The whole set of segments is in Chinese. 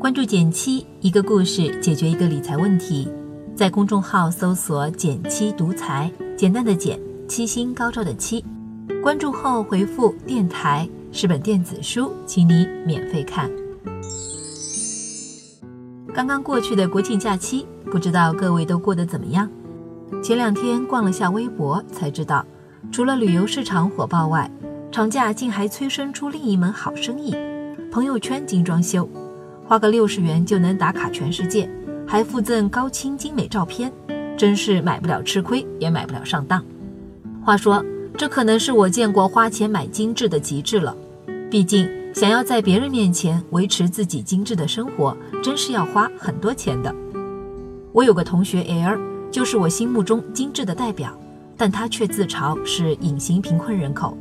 关注减七，一个故事解决一个理财问题。在公众号搜索“减七独裁，简单的减，七星高照的七。关注后回复“电台”是本电子书，请你免费看。刚刚过去的国庆假期，不知道各位都过得怎么样？前两天逛了下微博，才知道，除了旅游市场火爆外，长假竟还催生出另一门好生意——朋友圈精装修。花个六十元就能打卡全世界，还附赠高清精美照片，真是买不了吃亏，也买不了上当。话说，这可能是我见过花钱买精致的极致了。毕竟，想要在别人面前维持自己精致的生活，真是要花很多钱的。我有个同学 L，就是我心目中精致的代表，但他却自嘲是隐形贫困人口。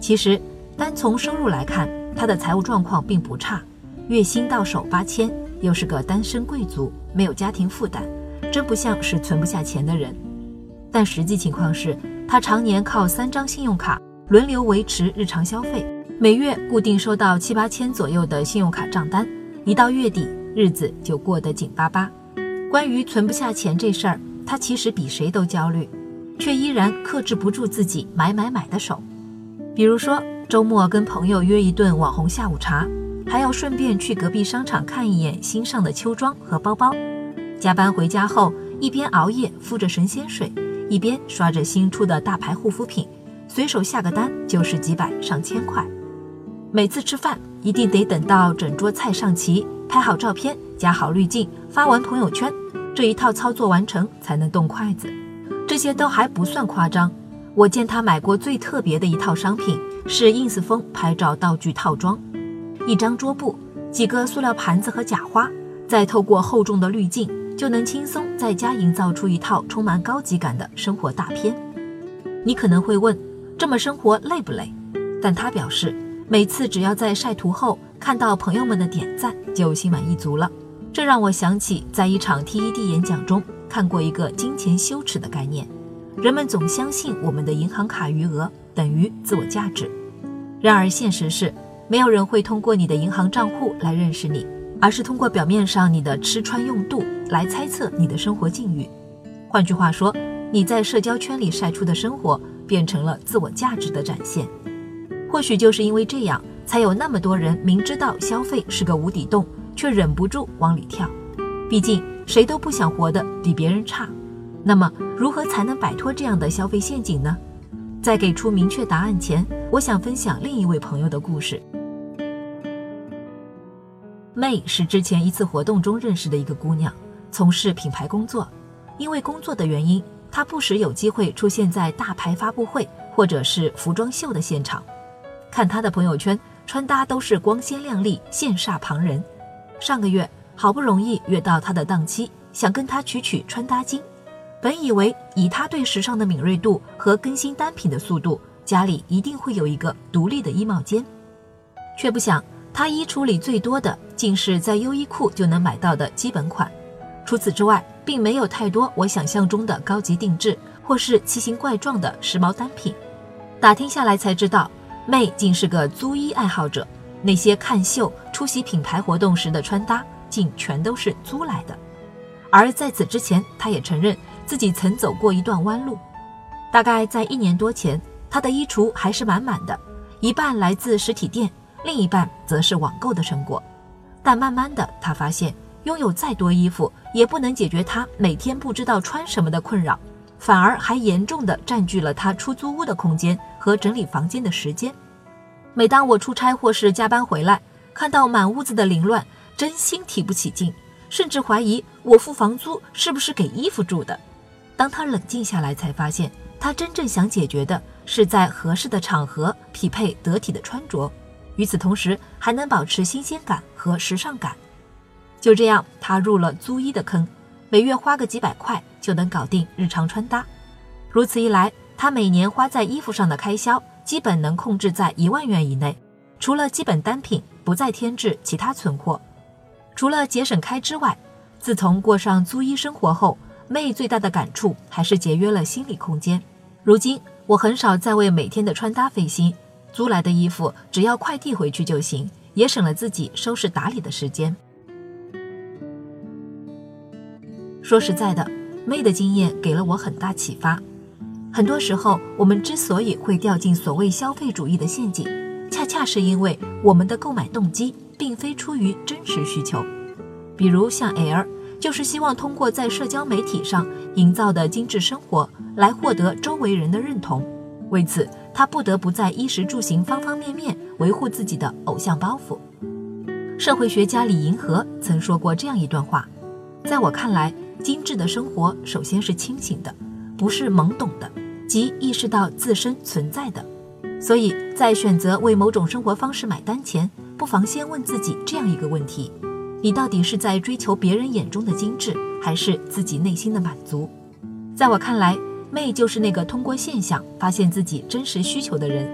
其实，单从收入来看，他的财务状况并不差。月薪到手八千，又是个单身贵族，没有家庭负担，真不像是存不下钱的人。但实际情况是，他常年靠三张信用卡轮流维持日常消费，每月固定收到七八千左右的信用卡账单，一到月底，日子就过得紧巴巴。关于存不下钱这事儿，他其实比谁都焦虑，却依然克制不住自己买买买的手。比如说，周末跟朋友约一顿网红下午茶。还要顺便去隔壁商场看一眼新上的秋装和包包。加班回家后，一边熬夜敷着神仙水，一边刷着新出的大牌护肤品，随手下个单就是几百上千块。每次吃饭一定得等到整桌菜上齐，拍好照片，加好滤镜，发完朋友圈，这一套操作完成才能动筷子。这些都还不算夸张。我见他买过最特别的一套商品是 ins 风拍照道具套装。一张桌布，几个塑料盘子和假花，再透过厚重的滤镜，就能轻松在家营造出一套充满高级感的生活大片。你可能会问，这么生活累不累？但他表示，每次只要在晒图后看到朋友们的点赞，就心满意足了。这让我想起在一场 TED 演讲中看过一个金钱羞耻的概念。人们总相信我们的银行卡余额等于自我价值，然而现实是。没有人会通过你的银行账户来认识你，而是通过表面上你的吃穿用度来猜测你的生活境遇。换句话说，你在社交圈里晒出的生活变成了自我价值的展现。或许就是因为这样，才有那么多人明知道消费是个无底洞，却忍不住往里跳。毕竟谁都不想活得比别人差。那么，如何才能摆脱这样的消费陷阱呢？在给出明确答案前，我想分享另一位朋友的故事。妹是之前一次活动中认识的一个姑娘，从事品牌工作。因为工作的原因，她不时有机会出现在大牌发布会或者是服装秀的现场。看她的朋友圈，穿搭都是光鲜亮丽，羡煞旁人。上个月好不容易约到她的档期，想跟她取取穿搭经。本以为以她对时尚的敏锐度和更新单品的速度，家里一定会有一个独立的衣帽间，却不想。她衣橱里最多的，竟是在优衣库就能买到的基本款，除此之外，并没有太多我想象中的高级定制或是奇形怪状的时髦单品。打听下来才知道，妹竟是个租衣爱好者，那些看秀、出席品牌活动时的穿搭，竟全都是租来的。而在此之前，她也承认自己曾走过一段弯路，大概在一年多前，她的衣橱还是满满的，一半来自实体店。另一半则是网购的成果，但慢慢的，他发现拥有再多衣服也不能解决他每天不知道穿什么的困扰，反而还严重的占据了他出租屋的空间和整理房间的时间。每当我出差或是加班回来，看到满屋子的凌乱，真心提不起劲，甚至怀疑我付房租是不是给衣服住的。当他冷静下来，才发现他真正想解决的是在合适的场合匹配得体的穿着。与此同时，还能保持新鲜感和时尚感。就这样，他入了租衣的坑，每月花个几百块就能搞定日常穿搭。如此一来，他每年花在衣服上的开销基本能控制在一万元以内，除了基本单品，不再添置其他存货。除了节省开支外，自从过上租衣生活后，妹最大的感触还是节约了心理空间。如今，我很少再为每天的穿搭费心。租来的衣服只要快递回去就行，也省了自己收拾打理的时间。说实在的，妹的经验给了我很大启发。很多时候，我们之所以会掉进所谓消费主义的陷阱，恰恰是因为我们的购买动机并非出于真实需求。比如像 L，就是希望通过在社交媒体上营造的精致生活来获得周围人的认同，为此他不得不在衣食住行方方面面维护自己的偶像包袱。社会学家李银河曾说过这样一段话：在我看来，精致的生活首先是清醒的，不是懵懂的。即意识到自身存在的，所以在选择为某种生活方式买单前，不妨先问自己这样一个问题：你到底是在追求别人眼中的精致，还是自己内心的满足？在我看来，妹就是那个通过现象发现自己真实需求的人。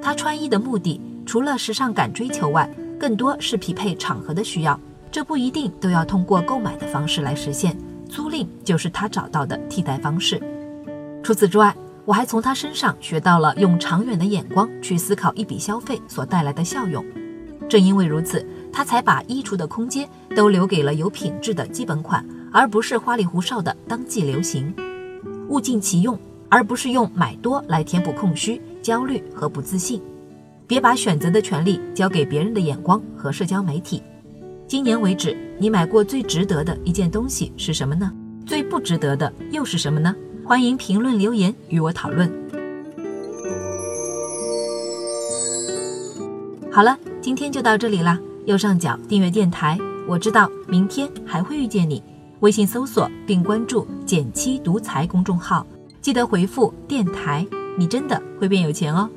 她穿衣的目的，除了时尚感追求外，更多是匹配场合的需要。这不一定都要通过购买的方式来实现，租赁就是她找到的替代方式。除此之外，我还从他身上学到了用长远的眼光去思考一笔消费所带来的效用。正因为如此，他才把衣橱的空间都留给了有品质的基本款，而不是花里胡哨的当季流行。物尽其用，而不是用买多来填补空虚、焦虑和不自信。别把选择的权利交给别人的眼光和社交媒体。今年为止，你买过最值得的一件东西是什么呢？最不值得的又是什么呢？欢迎评论留言与我讨论。好了，今天就到这里啦。右上角订阅电台，我知道明天还会遇见你。微信搜索并关注“减七独裁”公众号，记得回复“电台”，你真的会变有钱哦。